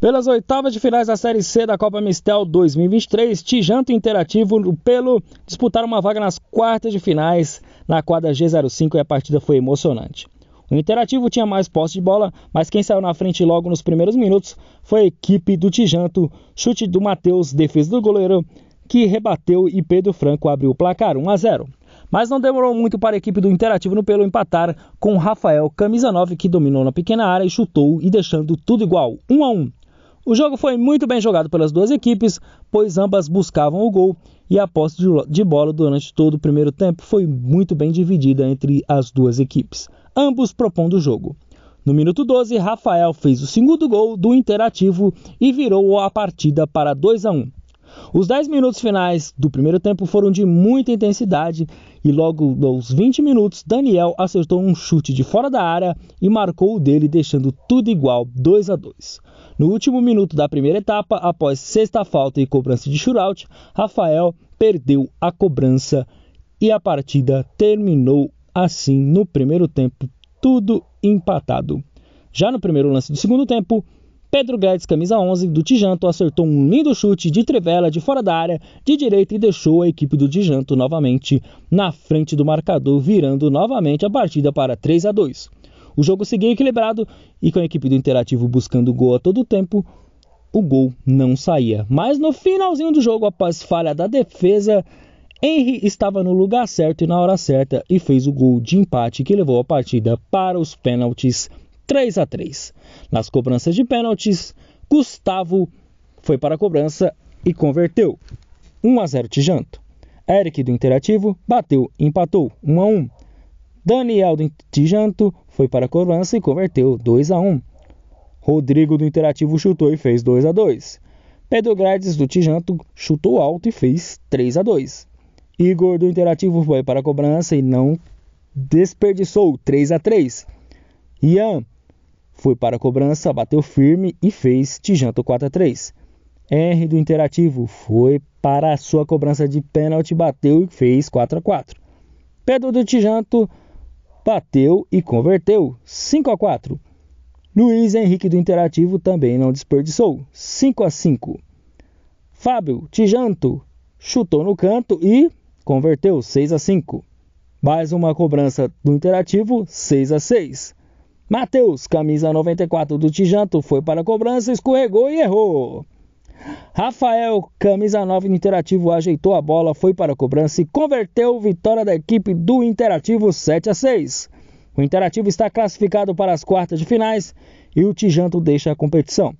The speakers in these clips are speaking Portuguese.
Pelas oitavas de finais da Série C da Copa Mistel 2023, Tijanto Interativo Pelo disputaram uma vaga nas quartas de finais na quadra G05 e a partida foi emocionante. O Interativo tinha mais posse de bola, mas quem saiu na frente logo nos primeiros minutos foi a equipe do Tijanto, chute do Matheus, defesa do goleiro, que rebateu e Pedro Franco abriu o placar 1 a 0. Mas não demorou muito para a equipe do Interativo no Pelo empatar com Rafael, camisa 9, que dominou na pequena área e chutou e deixando tudo igual, 1 a 1. O jogo foi muito bem jogado pelas duas equipes, pois ambas buscavam o gol e a posse de bola durante todo o primeiro tempo foi muito bem dividida entre as duas equipes, ambos propondo o jogo. No minuto 12, Rafael fez o segundo gol do Interativo e virou a partida para 2 a 1. Os 10 minutos finais do primeiro tempo foram de muita intensidade e logo aos 20 minutos Daniel acertou um chute de fora da área e marcou o dele, deixando tudo igual 2 a 2. No último minuto da primeira etapa, após sexta falta e cobrança de shootout, Rafael perdeu a cobrança e a partida terminou assim no primeiro tempo, tudo empatado. Já no primeiro lance do segundo tempo, Pedro Guedes, camisa 11 do Tijanto, acertou um lindo chute de trivela de fora da área de direita e deixou a equipe do Tijanto novamente na frente do marcador, virando novamente a partida para 3 a 2. O jogo seguia equilibrado e com a equipe do Interativo buscando gol a todo tempo, o gol não saía. Mas no finalzinho do jogo, após falha da defesa, Henry estava no lugar certo e na hora certa e fez o gol de empate que levou a partida para os pênaltis 3 a 3. Nas cobranças de pênaltis, Gustavo foi para a cobrança e converteu. 1 a 0 Tijanto. Eric do Interativo bateu empatou 1 a 1. Daniel do Tijanto foi para a cobrança e converteu 2 a 1. Rodrigo do Interativo chutou e fez 2 a 2. Pedro Grades do Tijanto chutou alto e fez 3 a 2. Igor do Interativo foi para a cobrança e não desperdiçou 3 a 3. Ian foi para a cobrança, bateu firme e fez Tijanto 4 a 3. R do Interativo foi para a sua cobrança de pênalti, bateu e fez 4 a 4. Pedro do Tijanto bateu e converteu 5 a 4. Luiz Henrique do Interativo também não desperdiçou 5 a 5. Fábio Tijanto chutou no canto e converteu 6 a 5. Mais uma cobrança do Interativo 6 a 6. Matheus, camisa 94 do Tijanto, foi para a cobrança, escorregou e errou. Rafael, camisa 9 do Interativo, ajeitou a bola, foi para a cobrança e converteu vitória da equipe do Interativo 7 a 6. O Interativo está classificado para as quartas de finais e o Tijanto deixa a competição.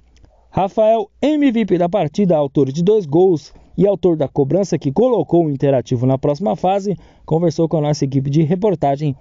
Rafael, MVP da partida, autor de dois gols e autor da cobrança que colocou o Interativo na próxima fase, conversou com a nossa equipe de reportagem